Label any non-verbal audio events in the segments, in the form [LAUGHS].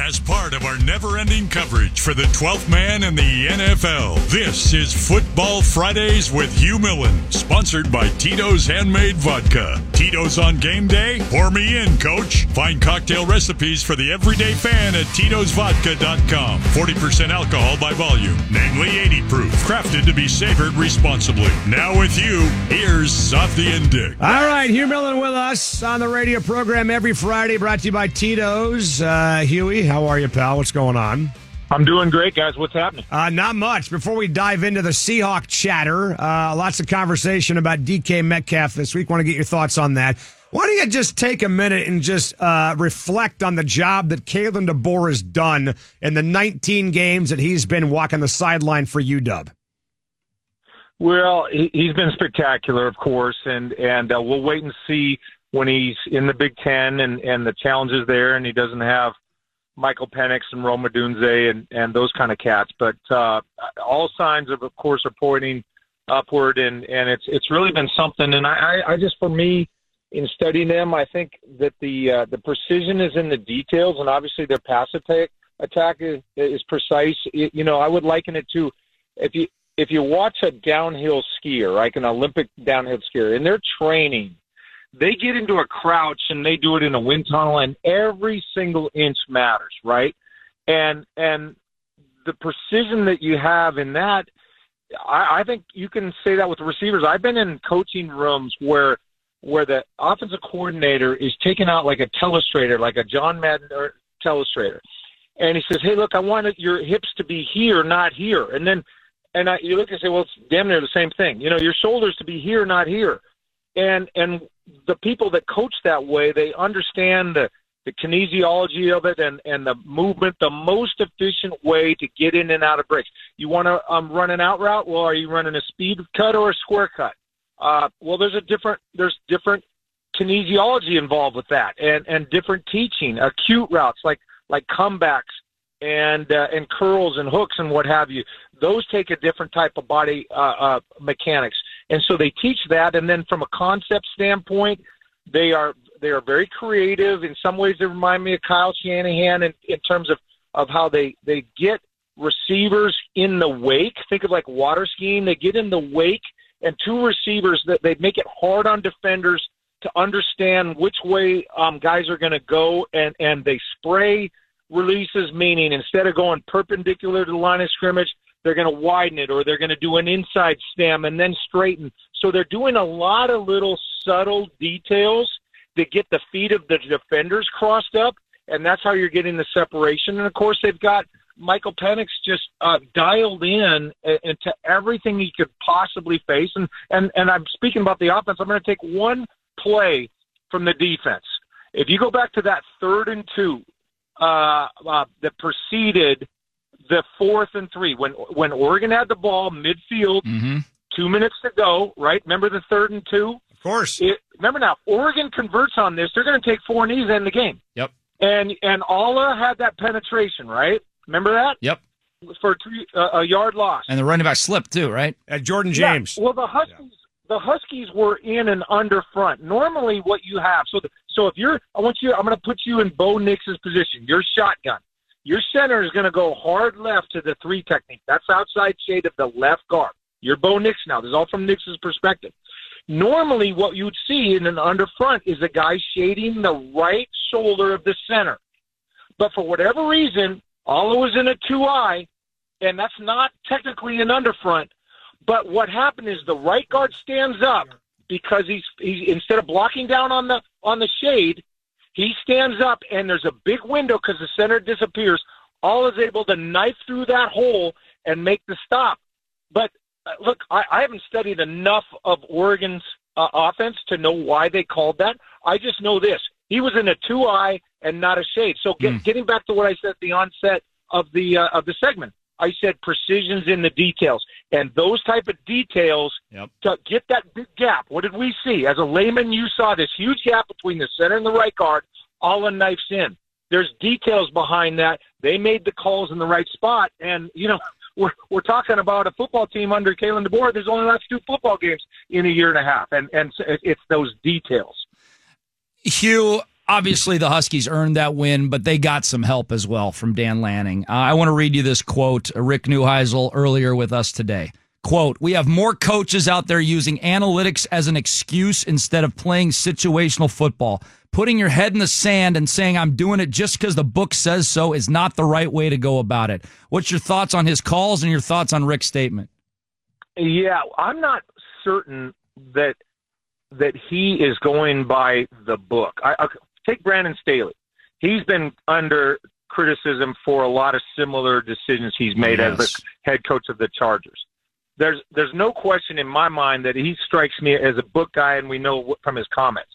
As part of our never ending coverage for the 12th man in the NFL, this is Football Fridays with Hugh Millen, sponsored by Tito's Handmade Vodka. Tito's on game day? Pour me in, coach. Find cocktail recipes for the everyday fan at Tito'sVodka.com. 40% alcohol by volume, namely 80 proof, crafted to be savored responsibly. Now with you, here's Softy and Dick. All right, Hugh Millen with us on the radio program every Friday, brought to you by Tito's. Uh, Huey, how are you, pal? What's going on? I'm doing great, guys. What's happening? Uh, not much. Before we dive into the Seahawk chatter, uh, lots of conversation about DK Metcalf this week. Want to get your thoughts on that. Why don't you just take a minute and just uh, reflect on the job that Kalen DeBoer has done in the 19 games that he's been walking the sideline for UW? Well, he- he's been spectacular, of course, and and uh, we'll wait and see when he's in the Big Ten and and the challenges there, and he doesn't have Michael Penix and Rome Odunze and and those kind of cats. But uh, all signs of, of course, are pointing upward, and and it's it's really been something. And I I, I just for me. In studying them, I think that the uh, the precision is in the details, and obviously their pass attack attack is, is precise. It, you know, I would liken it to if you if you watch a downhill skier, like an Olympic downhill skier, in their training, they get into a crouch and they do it in a wind tunnel, and every single inch matters, right? And and the precision that you have in that, I, I think you can say that with the receivers. I've been in coaching rooms where where the offensive coordinator is taking out like a telestrator, like a John Madden or telestrator, and he says, "Hey, look, I want your hips to be here, not here," and then and I, you look and say, well, it's damn near the same thing. You know, your shoulders to be here, not here. And and the people that coach that way, they understand the, the kinesiology of it and and the movement, the most efficient way to get in and out of breaks. You want to um, run an out route? Well, are you running a speed cut or a square cut? Uh, well, there's a different there's different kinesiology involved with that, and and different teaching, acute routes like like comebacks and uh, and curls and hooks and what have you. Those take a different type of body uh, uh, mechanics, and so they teach that. And then from a concept standpoint, they are they are very creative. In some ways, they remind me of Kyle Shanahan in, in terms of of how they they get receivers in the wake. Think of like water skiing. They get in the wake, and two receivers that they make it hard on defenders to understand which way um, guys are going to go, and and they spray releases, meaning instead of going perpendicular to the line of scrimmage, they're going to widen it or they're going to do an inside stem and then straighten. So they're doing a lot of little subtle details to get the feet of the defenders crossed up, and that's how you're getting the separation. And of course, they've got Michael Penix just uh, dialed in into everything he could possibly face. And and and I'm speaking about the offense. I'm going to take one play from the defense. If you go back to that third and two uh, uh, that preceded the fourth and three when when Oregon had the ball midfield, Mm-hmm. two minutes to go. Right? Remember the third and two? Of course. It, remember now, Oregon converts on this. They're going to take four knees in the game. Yep. And and Ale had that penetration, right? Remember that Yep. for a, three, uh, a yard loss. And the running back slipped too, right? Uh, Jordan Yeah, James. Well, the Huskies, the Huskies were in and under front. Normally, what you have, so the, so if you're, I want you, I'm going to put you in Bo Nix's position. Your shotgun. Your center is going to go hard left to the three technique. That's outside shade of the left guard. You're Bo Nix now. This is all from Nix's perspective. Normally, what you'd see in an under front is a guy shading the right shoulder of the center. But for whatever reason, Ale was in a two eye, and that's not technically an underfront. But what happened is the right guard stands up because he's he's instead of blocking down on the on the shade, he stands up and there's a big window because the center disappears. All is able to knife through that hole and make the stop. But uh, look, I, I haven't studied enough of Oregon's uh, offense to know why they called that. I just know this: he was in a two eye and not a shade. So get, Mm. getting back to what I said at the onset of the uh, of the segment, I said precision's in the details, and those type of details Yep. to get that big gap. What did we see? As a layman, you saw this huge gap between the center and the right guard, all in knifes in. There's details behind that. They made the calls in the right spot, and you know [LAUGHS] we're we're talking about a football team under Kalen DeBoer. There's only left two football games in a year and a half, and and it's those details. Hugh, obviously the Huskies earned that win, but they got some help as well from Dan Lanning. Uh, I want to read you this quote, uh, Rick Neuheisel earlier with us today. Quote, we have more coaches out there using analytics as an excuse instead of playing situational football. Putting your head in the sand and saying I'm doing it just because the book says so is not the right way to go about it. What's your thoughts on his calls and your thoughts on Rick's statement? Yeah, I'm not certain that that he is going by the book. I, I take Brandon Staley. He's been under criticism for a lot of similar decisions he's made as the head coach of the Chargers. There's there's no question in my mind that he strikes me as a book guy, and we know from his comments.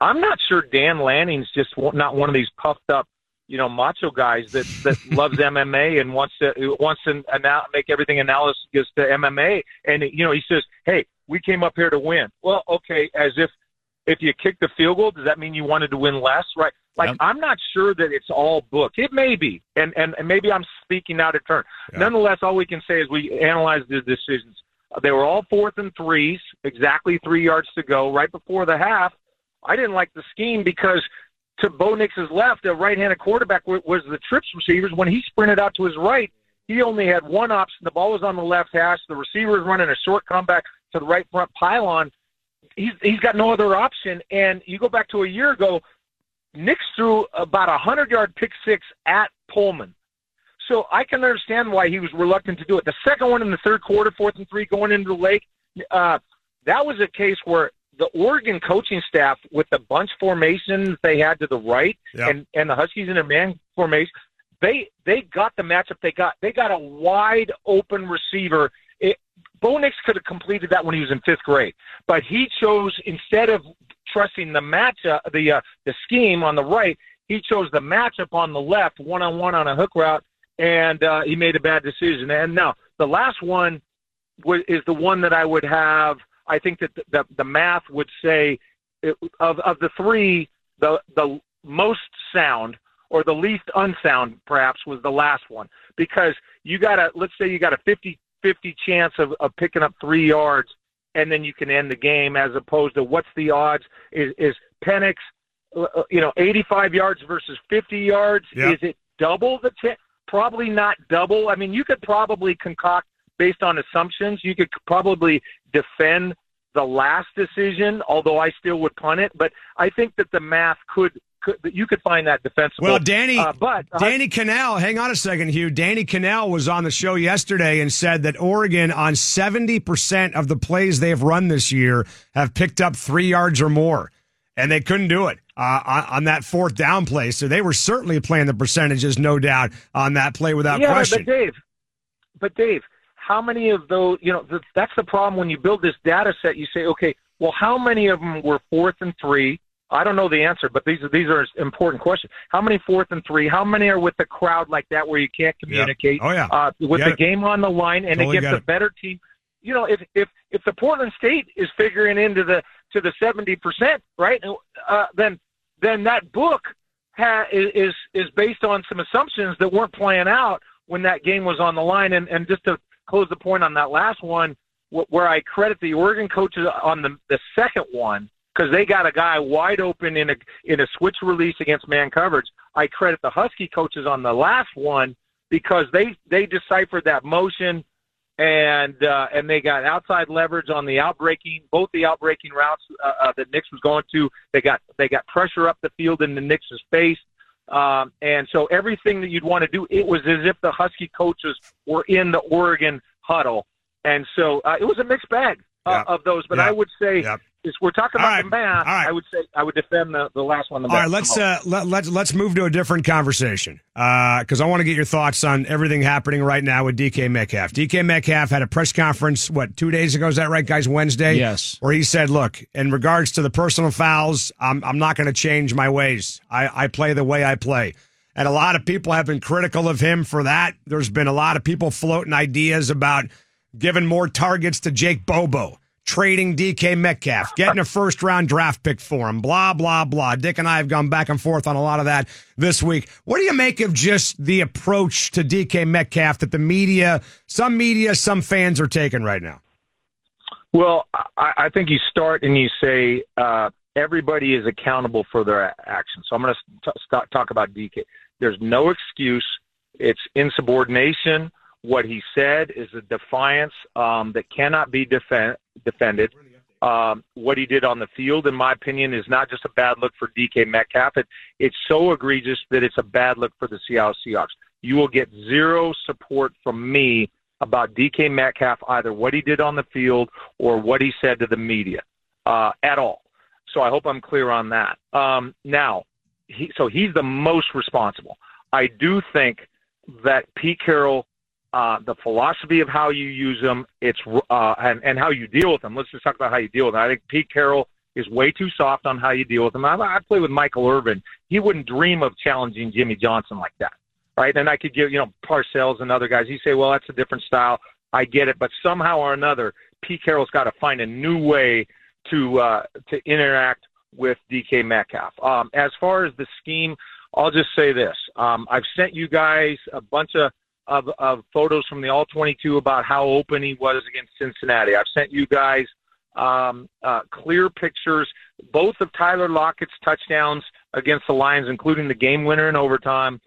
I'm not sure Dan Lanning's just not one of these puffed up, you know, macho guys that that [LAUGHS] loves MMA and wants to wants to anal- make everything analogous to MMA. And you know, he says, "Hey, we came up here to win." Well, okay, as if if you kick the field goal, does that mean you wanted to win less? Right? Like Yep. I'm not sure that it's all book. It may be, and and, and maybe I'm speaking out of turn. Nonetheless, all we can say is we analyze the decisions. They were all fourth and threes, exactly three yards to go, right before the half. I didn't like the scheme because to Bo Nix's left, a right-handed quarterback was the trips receivers. When he sprinted out to his right, he only had one option. The ball was on the left hash. The receiver was running a short comeback to the right front pylon. He's he's got no other option. And you go back to a year ago, Nix threw about a hundred-yard pick six at Pullman. So I can understand why he was reluctant to do it. The second one in the third quarter, fourth and three, going into the lake, uh, that was a case where the Oregon coaching staff, with the bunch formations they had to the right, and and the Huskies in a man formation, they they got the matchup they got. They got a wide open receiver. Bo Nix could have completed that when he was in fifth grade, but he chose instead of trusting the matchup, the uh, the scheme on the right, he chose the matchup on the left, one on one on a hook route, and uh, he made a bad decision. And now the last one wa- is the one that I would have. I think that the, the, the math would say it, of of the three, the the most sound or the least unsound perhaps was the last one because you got a let's say you got a 50 50 chance of, of picking up three yards and then you can end the game as opposed to what's the odds? Is is Penix uh, you know 85 yards versus 50 yards? Yeah. is it double the ch- probably not double. I mean you could probably concoct based on assumptions you could probably defend the last decision although I still would punt it but I think that the math could could that you could find that defensible Well, Danny, uh, but uh, Danny Kanell, hang on a second, Hugh. Danny Kanell was on the show yesterday and said that Oregon, on 70% of the plays they've run this year, have picked up three yards or more. And they couldn't do it uh, on, on that fourth down play. So they were certainly playing the percentages, no doubt, on that play without yeah, question. but Dave, but Dave, how many of those? You know, th- that's the problem when you build this data set. You say, okay, well, how many of them were fourth and three? I don't know the answer, but these are these are important questions. How many fourth and three? How many are with the crowd like that where you can't communicate? Oh, yeah. uh, with the it. game on the line and Totally against get a it. better team. You know, if if if the Portland State is figuring into the to the seventy percent, right? Uh, then then that book ha- is is based on some assumptions that weren't playing out when that game was on the line. And and just to close the point on that last one, wh- where I credit the Oregon coaches on the the second one because they got a guy wide open in a in a switch release against man coverage. I credit the Husky coaches on the last one because they they deciphered that motion and uh, and they got outside leverage on the outbreaking both the outbreaking routes uh, uh, that Nix was going to. They got they got pressure up the field in the Nix's face. Um, and so everything that you'd want to do, it was as if the Husky coaches were in the Oregon huddle. And so uh, it was a mixed bag uh, Yeah. of those. But Yeah. I would say Yeah. We're talking about right. the math, All right. I would say I would defend the, the last one. The All right, let's uh, let, let's let's move to a different conversation because I want to get your thoughts on everything happening right now with DK Metcalf. DK Metcalf had a press conference what two days ago? Is that right, guys? Wednesday. Yes. Where he said, "Look, in regards to the personal fouls, I'm I'm not going to change my ways. I I play the way I play." And a lot of people have been critical of him for that. There's been a lot of people floating ideas about giving more targets to Jake Bobo, trading DK Metcalf, getting a [LAUGHS] first round draft pick for him, blah, blah, blah. Dick and I have gone back and forth on a lot of that this week. What do you make of just the approach to DK Metcalf that the media, some media, some fans are taking right now? Well, I, I think you start and you say uh, everybody is accountable for their actions. So I'm going to st- talk about DK. There's no excuse. It's insubordination. What he said is a defiance um, that cannot be defend- defended. Um, what he did on the field, in my opinion, is not just a bad look for DK Metcalf. It, it's so egregious that it's a bad look for the Seattle Seahawks. You will get zero support from me about DK Metcalf, either what he did on the field or what he said to the media uh, at all. So I hope I'm clear on that. Um, now, he, so he's the most responsible. I do think that Pete Carroll, uh, the philosophy of how you use them, it's uh, and, and how you deal with them. Let's just talk about how you deal with them. I think Pete Carroll is way too soft on how you deal with them. I, I play with Michael Irvin. He wouldn't dream of challenging Jimmy Johnson like that, right? And I could give you know Parcells and other guys. You say, well, that's a different style. I get it, but somehow or another, Pete Carroll's got to find a new way to uh, to interact with DK Metcalf. Um, as far as the scheme, I'll just say this: um, I've sent you guys a bunch of, of of photos from the All 22 about how open he was against Cincinnati. I've sent you guys um, uh, clear pictures, both of Tyler Lockett's touchdowns against the Lions, including the game winner in overtime.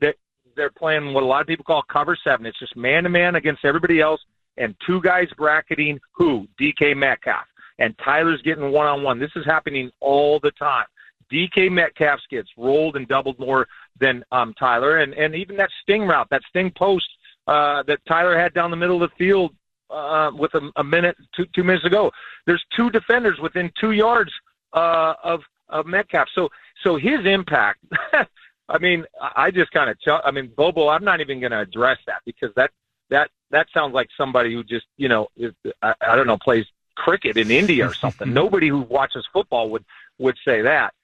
That they're playing what a lot of people call cover seven. It's just man to man against everybody else, and two guys bracketing who DK Metcalf and Tyler's getting one on one. This is happening all the time. DK Metcalf gets rolled and doubled more than um, Tyler, and and even that sting route, that sting post uh, that Tyler had down the middle of the field uh, with a, a minute, two two minutes ago. There's two defenders within two yards uh, of of Metcalf. So so his impact. [LAUGHS] I mean, I just kind of. Ch- I mean, Bobo. I'm not even going to address that because that that that sounds like somebody who just you know is, I, I don't know plays cricket in India or something. [LAUGHS] Nobody who watches football would would say that.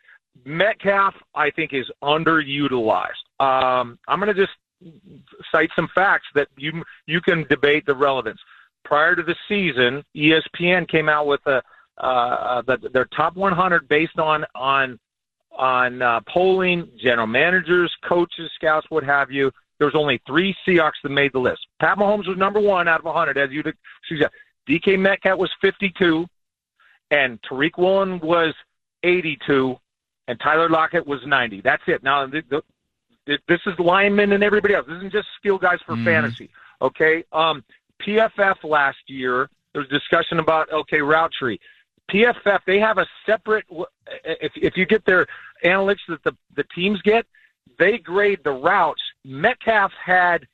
Metcalf, I think, is underutilized. Um, I'm going to just cite some facts that you you can debate the relevance. Prior to the season, ESPN came out with a uh, the, their top 100 based on on on uh, polling, general managers, coaches, scouts, what have you. There was only three Seahawks that made the list. Pat Mahomes was number one out of 100, as you'd suggest. DK Metcalf was 52, and Tariq Woolen was 82, and Tyler Lockett was 90. That's it. Now, th- th- this is linemen and everybody else. This isn't just skill guys for fantasy. Okay. Um, PFF last year, there was discussion about okay route tree. PFF they have a separate. If if you get their analytics that the the teams get, they grade the routes. Metcalf had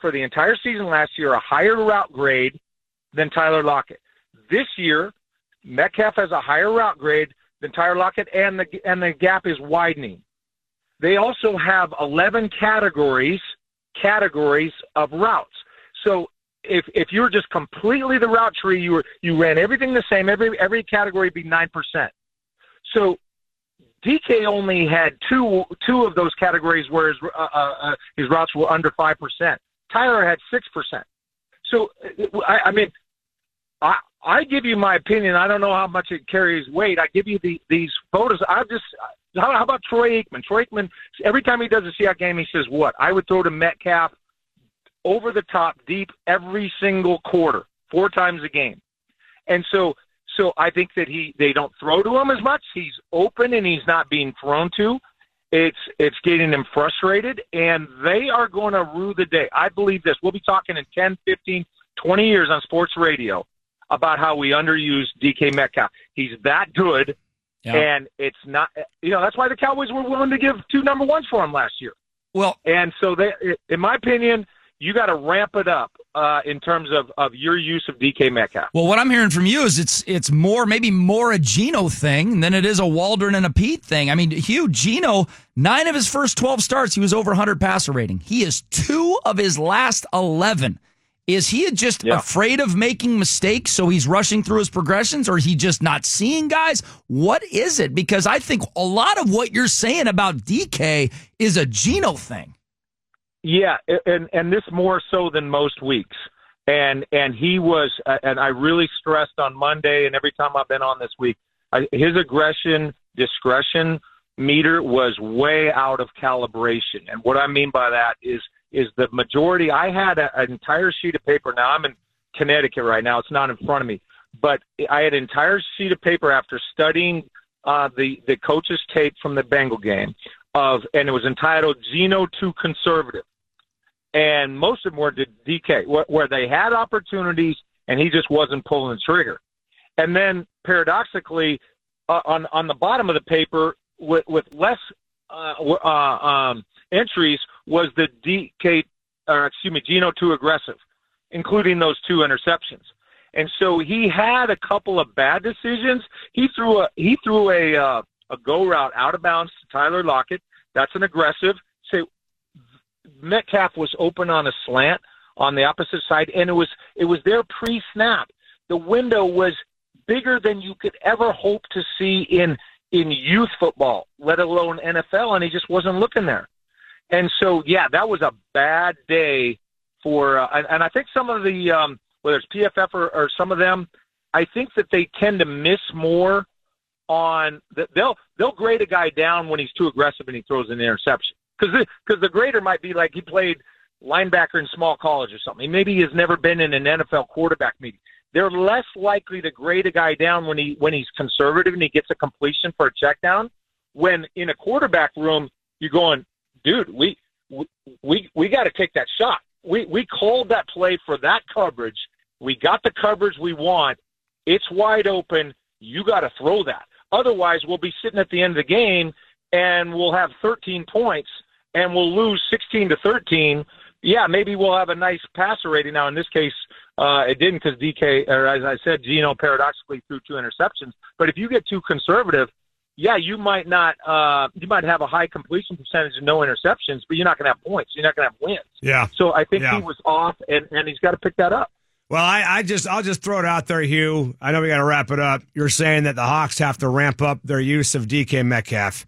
for the entire season last year a higher route grade than Tyler Lockett. This year, Metcalf has a higher route grade than Tyler Lockett, and the and the gap is widening. They also have 11 categories categories of routes. So if if you were just completely the route tree, you were you ran everything the same. Every every category be nine percent. So DK only had two two of those categories where his uh, uh, his routes were under five percent. Tyler had six percent. So I, I mean, I I give you my opinion. I don't know how much it carries weight. I give you the these photos. I just how, how about Troy Aikman? Troy Aikman every time he does a Seahawks game, he says what? I would throw to Metcalf over the top, deep every single quarter, four times a game. And so, so I think that he they don't throw to him as much. He's open and he's not being thrown to. It's it's getting him frustrated, and they are going to rue the day. I believe this. We'll be talking in 10, 15, 20 years on sports radio about how we underuse DK Metcalf. He's that good, Yeah. and it's not. You know that's why the Cowboys were willing to give two number ones for him last year. Well, And so they, in my opinion, you got to ramp it up. uh, in terms of, of your use of DK Metcalf? Well, what I'm hearing from you is it's it's more maybe more a Geno thing than it is a Waldron and a Pete thing. I mean, Hugh Geno, nine of his first 12 starts, he was over 100 passer rating. He is two of his last 11. Is he just Yeah. afraid of making mistakes, so he's rushing through his progressions, or is he just not seeing guys? What is it? Because I think a lot of what you're saying about DK is a Geno thing. Yeah, and and this more so than most weeks. And and he was, uh, and I really stressed on Monday, and every time I've been on this week, I, his aggression discretion meter was way out of calibration. And what I mean by that is is the majority. I had a, an entire sheet of paper. Now I'm in Connecticut right now. It's not in front of me, but I had an entire sheet of paper after studying uh, the the coach's tape from the Bengal game of, and it was entitled "Geno Too Conservative." and most of them were to DK, where, where they had opportunities and he just wasn't pulling the trigger. And then paradoxically, uh, on on the bottom of the paper, with, with less uh, uh, um, entries, was the DK, or excuse me, Geno too aggressive, including those two interceptions. And so he had a couple of bad decisions. He threw a he threw a uh, a go route out of bounds to Tyler Lockett. That's an aggressive. Say Metcalf was open on a slant on the opposite side, and it was it was there pre-snap. The window was bigger than you could ever hope to see in in youth football, let alone NFL, and he just wasn't looking there. And so, yeah, that was a bad day for, uh, and, and I think some of the um, whether it's PFF or, or some of them, I think that they tend to miss more on that they'll they'll grade a guy down when he's too aggressive and he throws an interception because because the grader might be like he played linebacker in small college or something. Maybe he has never been in an NFL quarterback meeting. They're less likely to grade a guy down when he when he's conservative and he gets a completion for a check down. When in a quarterback room, you're going, dude, we we we got to take that shot. We we called that play for that coverage. We got the coverage we want. It's wide open. You got to throw that. Otherwise, we'll be sitting at the end of the game and we'll have 13 points and we'll lose 16 to 13. Yeah, maybe we'll have a nice passer rating. Now, in this case, uh, it didn't because DK, or as I said, Geno paradoxically threw two interceptions. But if you get too conservative, yeah, you might not. Uh, you might have a high completion percentage and no interceptions, but you're not going to have points. You're not going to have wins. Yeah. So I think Yeah. he was off, and, and he's got to pick that up. Well, I, I just I'll just throw it out there, Hugh. I know we got to wrap it up. You're saying that the Hawks have to ramp up their use of DK Metcalf.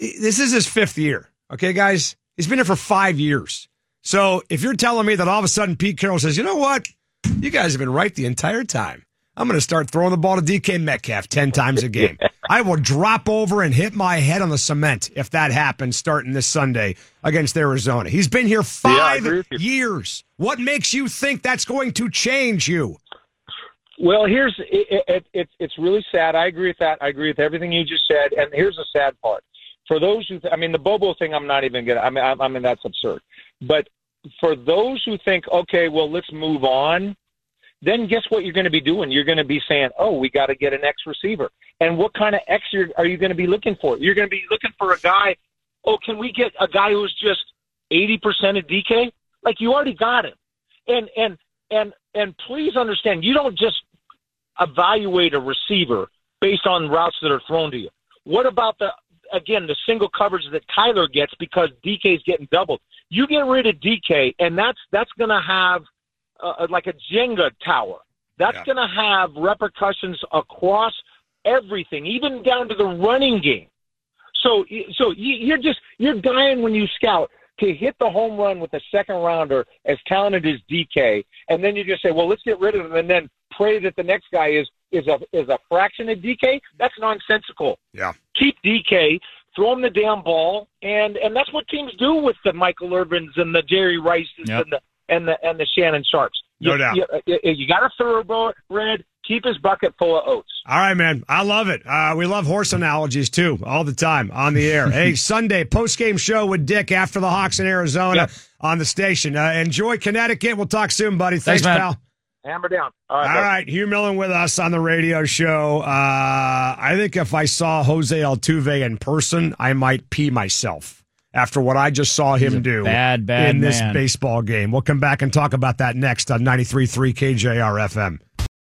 This is his fifth year. Okay, guys, he's been here for five years. So if you're telling me that all of a sudden Pete Carroll says, you know what, you guys have been right the entire time. I'm going to start throwing the ball to DK Metcalf 10 times a game. [LAUGHS] I will drop over and hit my head on the cement if that happens starting this Sunday against Arizona. He's been here five you. years. What makes you think that's going to change you? Well, here's it, it, it, it's really sad. I agree with that. I agree with everything you just said. And here's the sad part: for those who, I mean, the Bobo thing, I'm not even gonna. I mean, I, I mean that's absurd. But for those who think, okay, well, let's move on, then guess what you're going to be doing? You're going to be saying, oh, we got to get an X receiver. And what kind of X you're, you going to be looking for? You're going to be looking for a guy. Oh, can we get a guy who's just 80% of DK? Like you already got him. And and and and please understand, you don't just evaluate a receiver based on routes that are thrown to you. What about the again the single coverage that Kyler gets because DK is getting doubled? You get rid of DK, and that's that's going to have uh, like a Jenga tower. That's Yeah. going to have repercussions across everything, even down to the running game. So, so you- you're just you're dying when you scout to hit the home run with a second rounder as talented as DK, and then you just say, well, let's get rid of him, and then pray that the next guy is is a is a fraction of DK. That's nonsensical. Yeah. Keep DK, throw him the damn ball, and and that's what teams do with the Michael Irvins and the Jerry Rices Yep. and the and the and the Shannon Sharpes. No you, doubt. You, you, you got a thoroughbred. Keep his bucket full of oats. All right, man. I love it. Uh, we love horse analogies too, all the time on the air. [LAUGHS] hey, Sunday post game show with Dick after the Hawks in Arizona Yep. on the station. Uh, enjoy Connecticut. We'll talk soon, buddy. Thanks, Thanks, pal. Hammer down. All right. All bud. right, Hugh Millen with us on the radio show. Uh, I think if I saw Jose Altuve in person, I might pee myself. after what I just saw him do bad, bad in this man. baseball game. We'll come back and talk about that next on 93.3 KJR FM.